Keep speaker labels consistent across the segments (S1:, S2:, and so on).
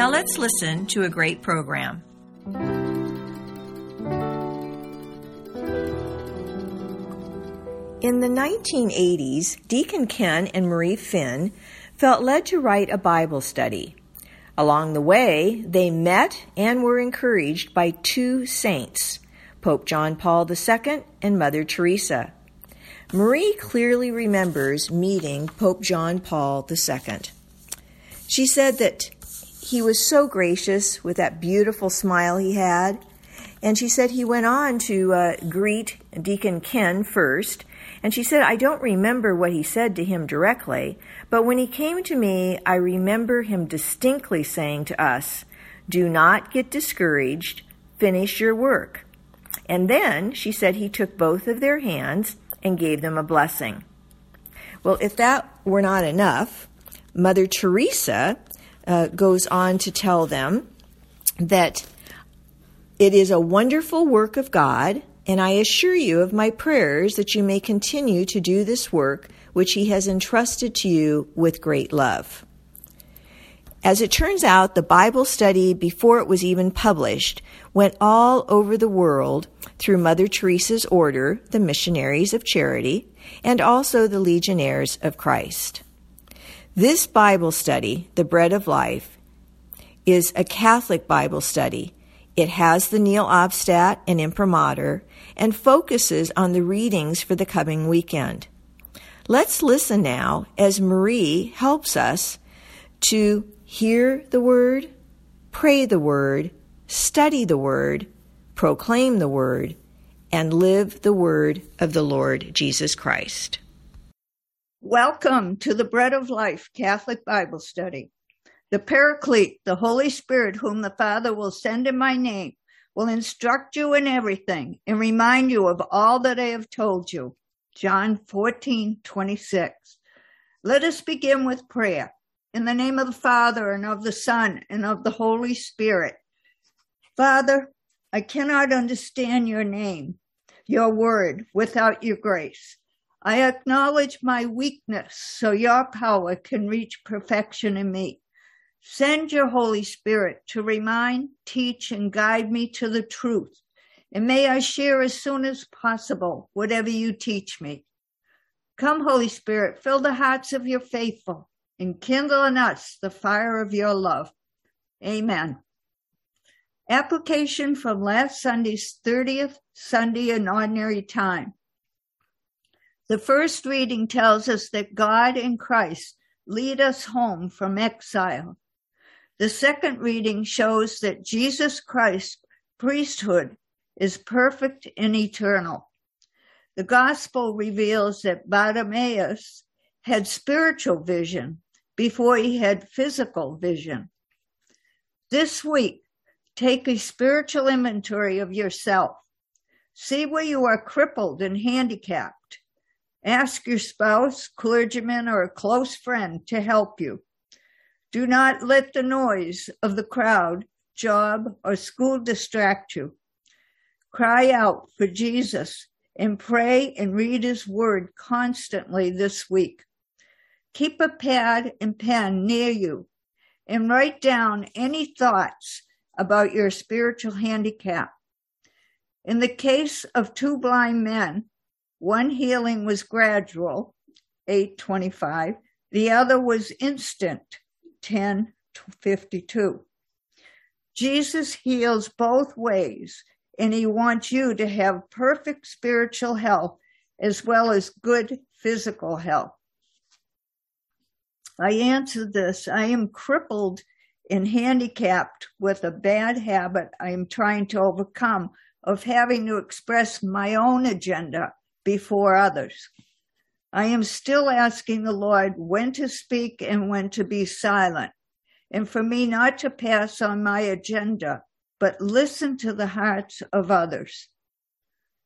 S1: Now let's listen to a great program. In the 1980s, Deacon Ken and Marie Finn felt led to write a Bible study. Along the way, they met and were encouraged by two saints, Pope John Paul II and Mother Teresa. Marie clearly remembers meeting Pope John Paul II. She said that he was so gracious with that beautiful smile he had. And she said he went on to uh, greet Deacon Ken first. And she said, I don't remember what he said to him directly, but when he came to me, I remember him distinctly saying to us, Do not get discouraged, finish your work. And then she said he took both of their hands and gave them a blessing. Well, if that were not enough, Mother Teresa uh, goes on to tell them that it is a wonderful work of God, and I assure you of my prayers that you may continue to do this work which He has entrusted to you with great love. As it turns out, the Bible study, before it was even published, went all over the world through Mother Teresa's order, the Missionaries of Charity, and also the Legionnaires of Christ. This Bible study, The Bread of Life, is a Catholic Bible study. It has the Nihil Obstat and Imprimatur and focuses on the readings for the coming weekend. Let's listen now as Marie helps us to hear the Word, pray the Word, study the Word, proclaim the Word, and live the Word of the Lord Jesus Christ.
S2: Welcome to the Bread of Life Catholic Bible Study. The Paraclete, the Holy Spirit, whom the Father will send in my name, will instruct you in everything and remind you of all that I have told you. John 14, 26. Let us begin with prayer. In the name of the Father and of the Son and of the Holy Spirit. Father, I cannot understand your name, your word, without your grace. I acknowledge my weakness so your power can reach perfection in me. Send your Holy Spirit to remind, teach, and guide me to the truth. And may I share as soon as possible whatever you teach me. Come, Holy Spirit, fill the hearts of your faithful and kindle in us the fire of your love. Amen. Application from last Sunday's 30th Sunday in Ordinary Time. The first reading tells us that God in Christ lead us home from exile. The second reading shows that Jesus Christ's priesthood is perfect and eternal. The gospel reveals that Bartimaeus had spiritual vision before he had physical vision. This week, take a spiritual inventory of yourself. See where you are crippled and handicapped. Ask your spouse, clergyman, or a close friend to help you. Do not let the noise of the crowd, job, or school distract you. Cry out for Jesus and pray and read his word constantly this week. Keep a pad and pen near you and write down any thoughts about your spiritual handicap. In the case of two blind men, one healing was gradual, 825. The other was instant, 1052. Jesus heals both ways, and he wants you to have perfect spiritual health as well as good physical health. I answered this. I am crippled and handicapped with a bad habit I am trying to overcome of having to express my own agenda before others. I am still asking the Lord when to speak and when to be silent. and for me not to pass on my agenda, but listen to the hearts of others.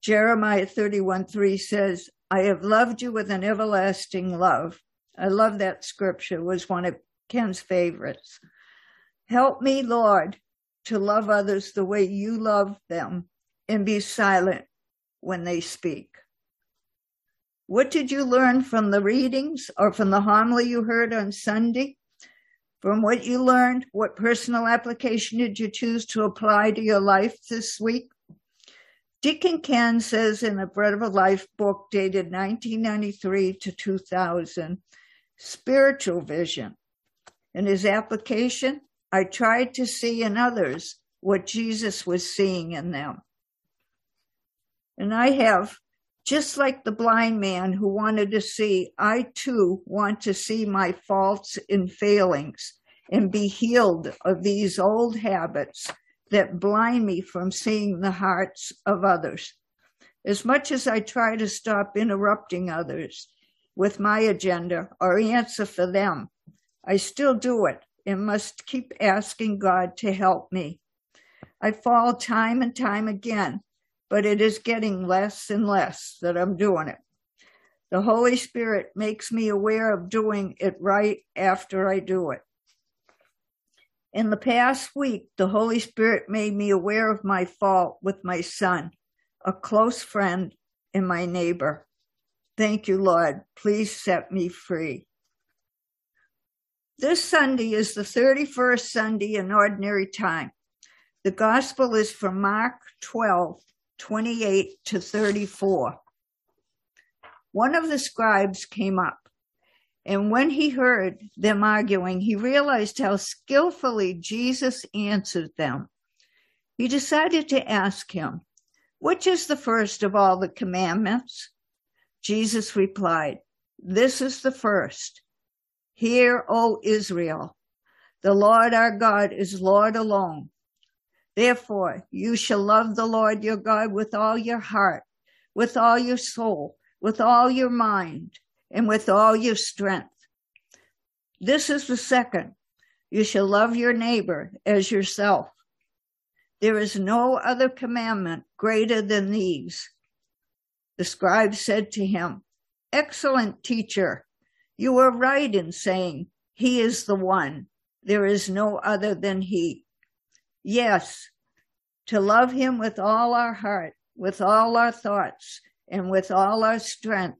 S2: Jeremiah 31 3 says, I have loved you with an everlasting love. I love that scripture, it was one of Ken's favorites. Help me, Lord, to love others the way you love them and be silent when they speak. What did you learn from the readings or from the homily you heard on Sunday? From what you learned, what personal application did you choose to apply to your life this week? Deacon Ken says in a Bread of a Life book dated 1993 to 2000, spiritual vision. In his application, I tried to see in others what Jesus was seeing in them. And I have, just like the blind man who wanted to see, I too want to see my faults and failings and be healed of these old habits that blind me from seeing the hearts of others. As much as I try to stop interrupting others with my agenda or answer for them, I still do it and must keep asking God to help me. I fall time and time again, but it is getting less and less that I'm doing it. The Holy Spirit makes me aware of doing it right after I do it. In the past week, the Holy Spirit made me aware of my fault with my son, a close friend, and my neighbor. Thank you, Lord. Please set me free. This Sunday is the 31st Sunday in Ordinary Time. The Gospel is from Mark 12, 28 to 34. One of the scribes came up, and when he heard them arguing, he realized how skillfully Jesus answered them. He decided to ask him, Which is the first of all the commandments? Jesus replied, This is the first. Hear, O Israel, the Lord our God is Lord alone. Therefore, you shall love the Lord your God with all your heart, with all your soul, with all your mind, and with all your strength. This is the second. You shall love your neighbor as yourself. There is no other commandment greater than these. The scribe said to him, Excellent teacher. You are right in saying, He is the one. There is no other than He. Yes, to love Him with all our heart, with all our thoughts, and with all our strength,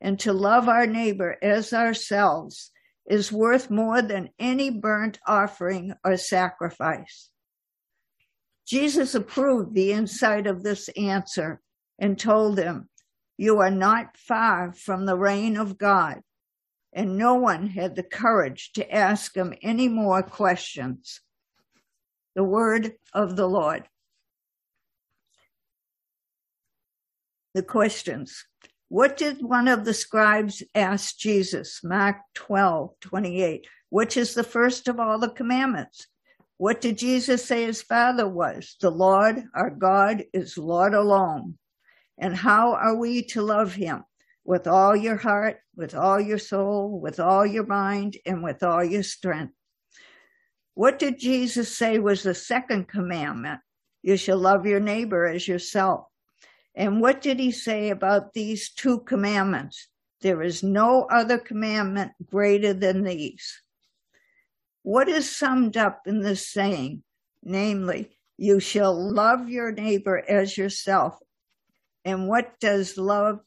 S2: and to love our neighbor as ourselves is worth more than any burnt offering or sacrifice. Jesus approved the insight of this answer and told him, You are not far from the reign of God and no one had the courage to ask him any more questions. The word of the Lord. The questions. What did one of the scribes ask Jesus? Mark 12, 28. Which is the first of all the commandments? What did Jesus say his father was? The Lord our God is Lord alone. And how are we to love him? with all your heart, with all your soul, with all your mind, and with all your strength. What did Jesus say was the second commandment? You shall love your neighbor as yourself. And what did he say about these two commandments? There is no other commandment greater than these. What is summed up in this saying? Namely, you shall love your neighbor as yourself. And what does love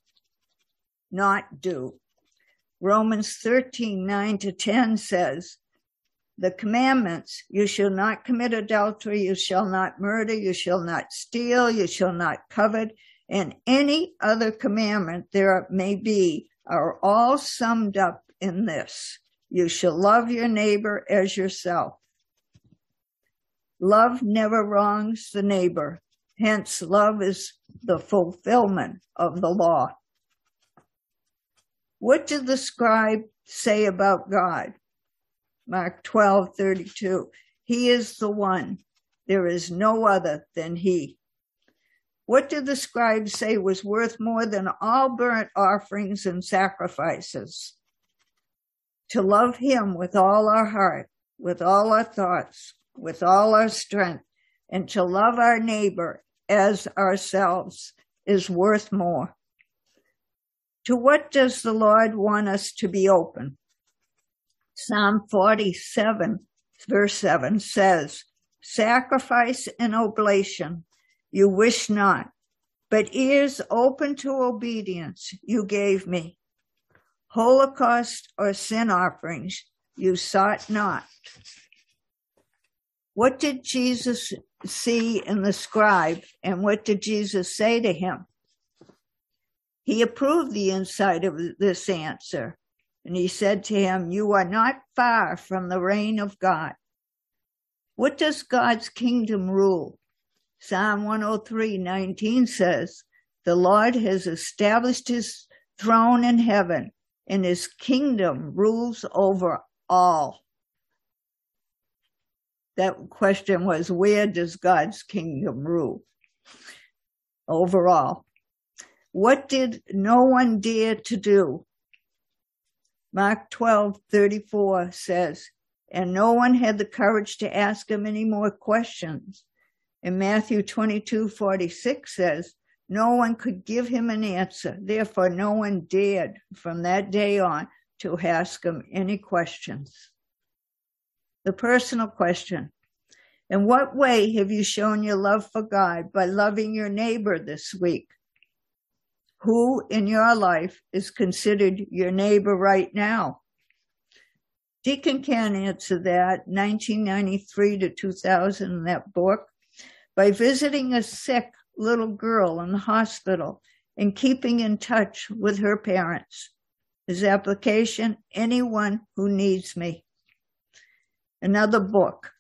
S2: not do. Romans 13, 9 to 10 says, the commandments, you shall not commit adultery, you shall not murder, you shall not steal, you shall not covet, and any other commandment there may be are all summed up in this. You shall love your neighbor as yourself. Love never wrongs the neighbor. Hence, love is the fulfillment of the law. What did the scribe say about God? Mark 12, 32. He is the one. There is no other than he. What did the scribes say was worth more than all burnt offerings and sacrifices? To love him with all our heart, with all our thoughts, with all our strength, and to love our neighbor as ourselves is worth more. To what does the Lord want us to be open? Psalm 47, verse 7 says, Sacrifice and oblation you wish not, but ears open to obedience you gave me. Holocaust or sin offerings you sought not. What did Jesus see in the scribe, and what did Jesus say to him? He approved the insight of this answer, and he said to him, You are not far from the reign of God. What does God's kingdom rule? Psalm 103 19 says, The Lord has established his throne in heaven, and his kingdom rules over all. That question was, Where does God's kingdom rule? Overall. What did no one dare to do? Mark 12, 34 says, and no one had the courage to ask him any more questions. And Matthew 22, 46 says, no one could give him an answer. Therefore, no one dared from that day on to ask him any questions. The personal question In what way have you shown your love for God by loving your neighbor this week? Who in your life is considered your neighbor right now? Deacon Ken answer that 1993 to 2000 in that book by visiting a sick little girl in the hospital and keeping in touch with her parents. His application, anyone who needs me. Another book,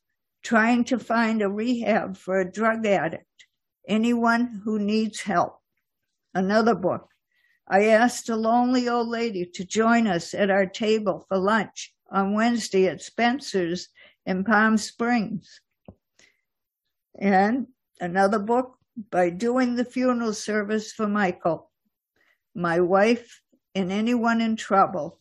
S2: trying to find a rehab for a drug addict, anyone who needs help another book. I asked a lonely old lady to join us at our table for lunch on Wednesday at Spencer's in Palm Springs. And another book by doing the funeral service for Michael, my wife, and anyone in trouble.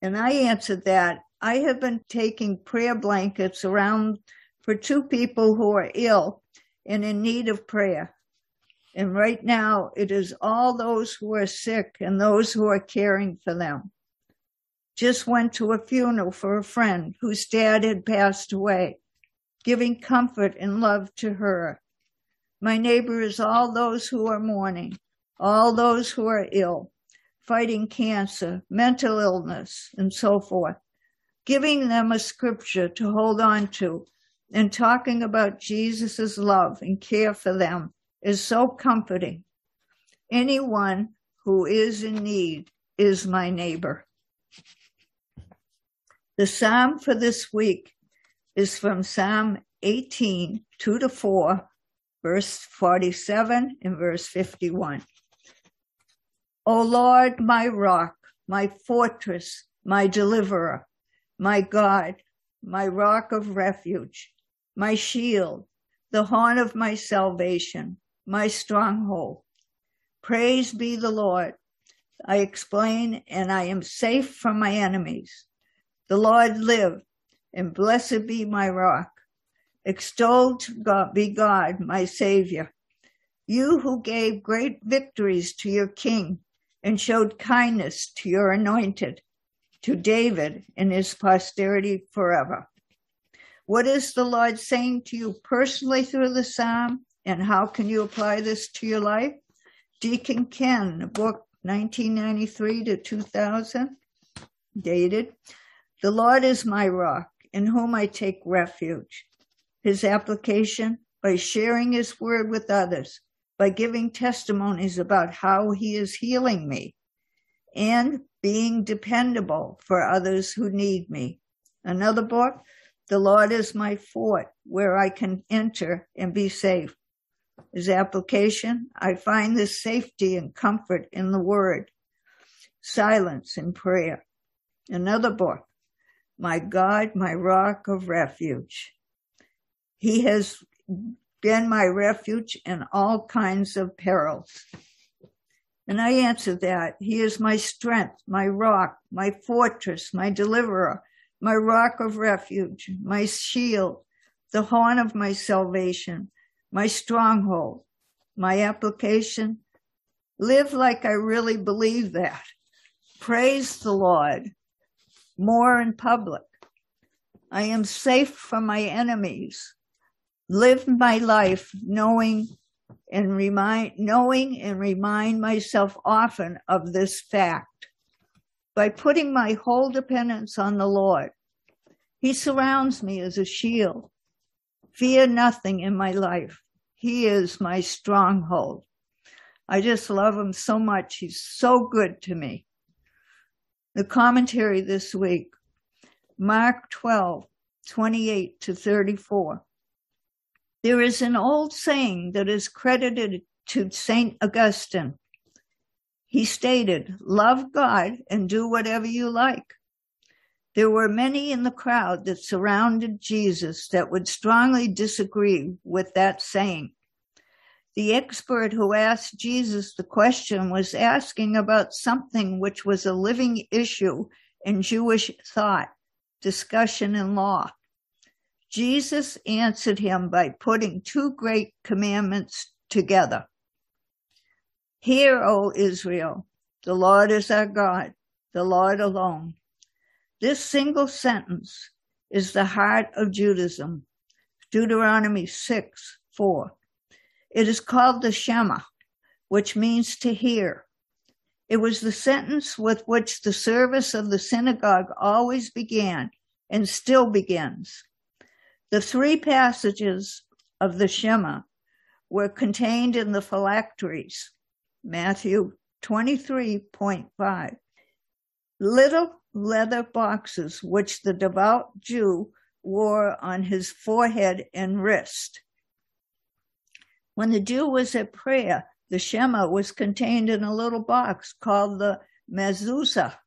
S2: And I answered that I have been taking prayer blankets around for two people who are ill and in need of prayer. And right now, it is all those who are sick and those who are caring for them. Just went to a funeral for a friend whose dad had passed away, giving comfort and love to her. My neighbor is all those who are mourning, all those who are ill, fighting cancer, mental illness, and so forth, giving them a scripture to hold on to and talking about Jesus' love and care for them is so comforting. Anyone who is in need is my neighbor. The psalm for this week is from Psalm 18, 2 to 4, verse 47 and verse 51. O Lord, my rock, my fortress, my deliverer, my God, my rock of refuge, my shield, the horn of my salvation, my stronghold. Praise be the Lord. I explain, and I am safe from my enemies. The Lord live, and blessed be my rock. Extolled God, be God, my Savior. You who gave great victories to your king and showed kindness to your anointed, to David and his posterity forever. What is the Lord saying to you personally through the psalm? And how can you apply this to your life? Deacon Ken, book 1993 to 2000, dated. The Lord is my rock, in whom I take refuge. His application by sharing his word with others, by giving testimonies about how he is healing me, and being dependable for others who need me. Another book, the Lord is my fort where I can enter and be safe. His application, I find this safety and comfort in the word, silence and prayer. Another book, My God, my rock of refuge. He has been my refuge in all kinds of perils. And I answer that He is my strength, my rock, my fortress, my deliverer, my rock of refuge, my shield, the horn of my salvation, my stronghold, my application. Live like I really believe that. Praise the Lord more in public. I am safe from my enemies. Live my life knowing and remind, knowing and remind myself often of this fact by putting my whole dependence on the Lord. He surrounds me as a shield. Fear nothing in my life. He is my stronghold. I just love him so much. He's so good to me. The commentary this week, Mark 12, 28 to 34. There is an old saying that is credited to St. Augustine. He stated, Love God and do whatever you like. There were many in the crowd that surrounded Jesus that would strongly disagree with that saying. The expert who asked Jesus the question was asking about something which was a living issue in Jewish thought, discussion, and law. Jesus answered him by putting two great commandments together. Hear, O Israel, the Lord is our God, the Lord alone. This single sentence is the heart of Judaism. Deuteronomy 6 4. It is called the Shema, which means to hear. It was the sentence with which the service of the synagogue always began and still begins. The three passages of the Shema were contained in the phylacteries, Matthew 23.5. Little leather boxes which the devout Jew wore on his forehead and wrist. When the Jew was at prayer, the Shema was contained in a little box called the mezuzah,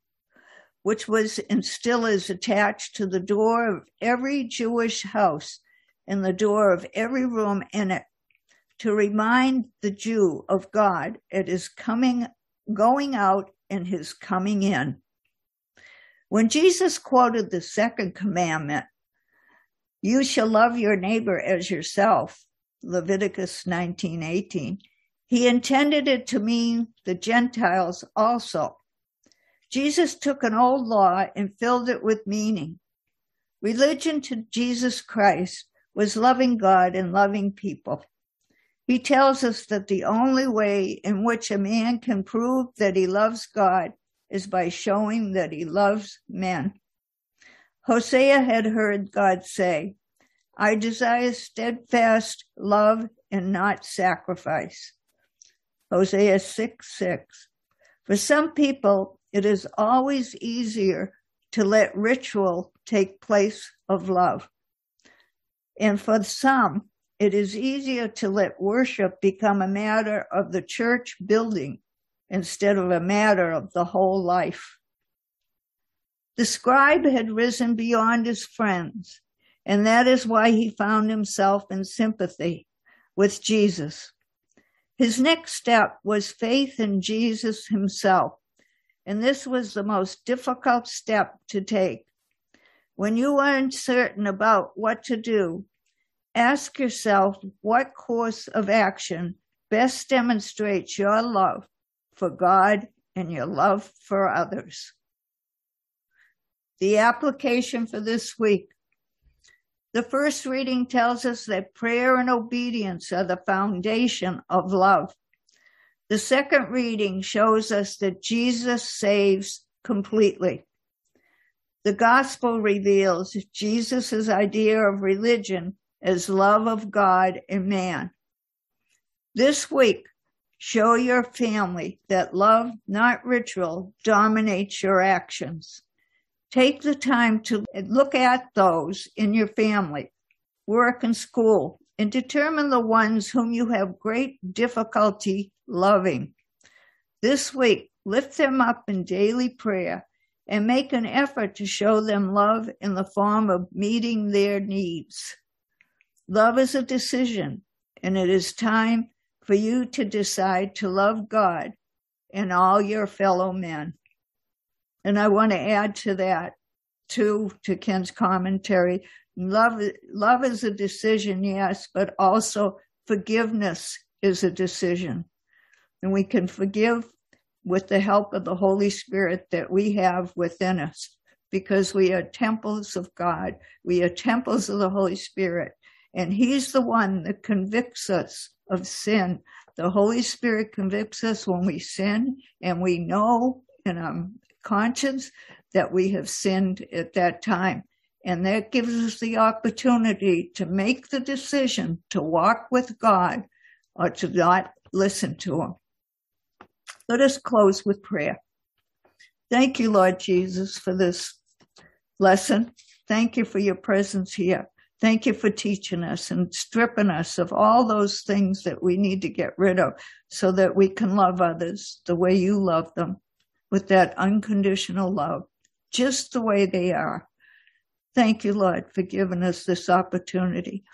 S2: which was and still is attached to the door of every Jewish house and the door of every room in it to remind the Jew of God at his coming, going out and his coming in. When Jesus quoted the second commandment, you shall love your neighbor as yourself, Leviticus 19:18, he intended it to mean the Gentiles also. Jesus took an old law and filled it with meaning. Religion to Jesus Christ was loving God and loving people. He tells us that the only way in which a man can prove that he loves God is by showing that he loves men. Hosea had heard God say, I desire steadfast love and not sacrifice. Hosea 6 6. For some people, it is always easier to let ritual take place of love. And for some, it is easier to let worship become a matter of the church building instead of a matter of the whole life. The scribe had risen beyond his friends, and that is why he found himself in sympathy with Jesus. His next step was faith in Jesus himself and this was the most difficult step to take. When you aren't certain about what to do, ask yourself what course of action best demonstrates your love for God and your love for others. The application for this week. The first reading tells us that prayer and obedience are the foundation of love. The second reading shows us that Jesus saves completely. The gospel reveals Jesus' idea of religion as love of God and man. This week, show your family that love, not ritual, dominates your actions. Take the time to look at those in your family, work, and school, and determine the ones whom you have great difficulty loving. This week, lift them up in daily prayer and make an effort to show them love in the form of meeting their needs. Love is a decision, and it is time for you to decide to love God and all your fellow men. And I want to add to that, too, to Ken's commentary. Love, love is a decision, yes, but also forgiveness is a decision. And we can forgive with the help of the Holy Spirit that we have within us because we are temples of God. We are temples of the Holy Spirit. And He's the one that convicts us of sin. The Holy Spirit convicts us when we sin, and we know in our conscience that we have sinned at that time. And that gives us the opportunity to make the decision to walk with God or to not listen to Him. Let us close with prayer. Thank you, Lord Jesus, for this lesson. Thank you for your presence here. Thank you for teaching us and stripping us of all those things that we need to get rid of so that we can love others the way you love them with that unconditional love, just the way they are. Thank you, Lord, for giving us this opportunity.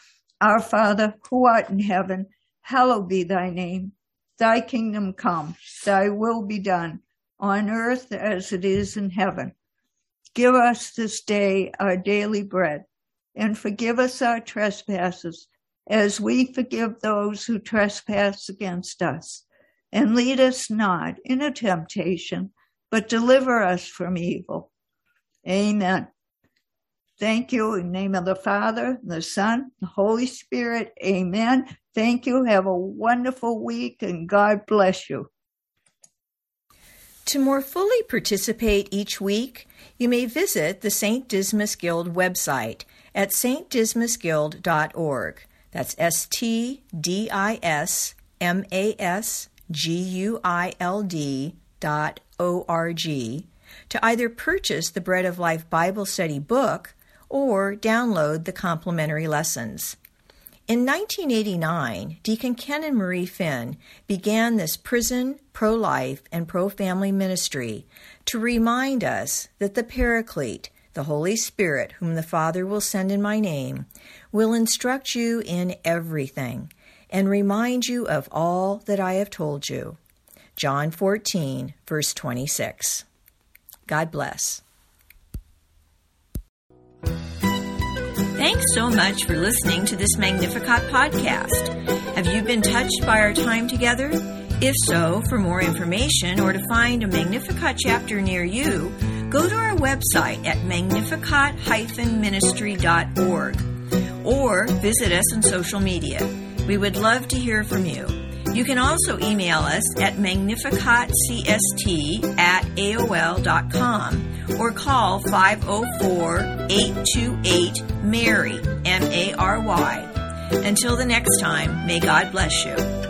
S2: Our Father, who art in heaven, hallowed be thy name. Thy kingdom come, thy will be done on earth as it is in heaven. Give us this day our daily bread and forgive us our trespasses as we forgive those who trespass against us. And lead us not into temptation, but deliver us from evil. Amen. Thank you in the name of the Father, the Son, the Holy Spirit. Amen. Thank you. Have a wonderful week and God bless you.
S1: To more fully participate each week, you may visit the St. Dismas Guild website at stdismasguild.org. That's S T D I S M A S G U I L D dot O R G to either purchase the Bread of Life Bible Study book or download the complimentary lessons. In 1989, Deacon Ken and Marie Finn began this prison, pro life, and pro family ministry to remind us that the Paraclete, the Holy Spirit, whom the Father will send in my name, will instruct you in everything and remind you of all that I have told you. John 14, verse 26. God bless. Thanks so much for listening to this Magnificat podcast. Have you been touched by our time together? If so, for more information or to find a Magnificat chapter near you, go to our website at magnificat-ministry.org or visit us on social media. We would love to hear from you. You can also email us at magnificatcst at aol.com or call 504 828 MARY. Until the next time, may God bless you.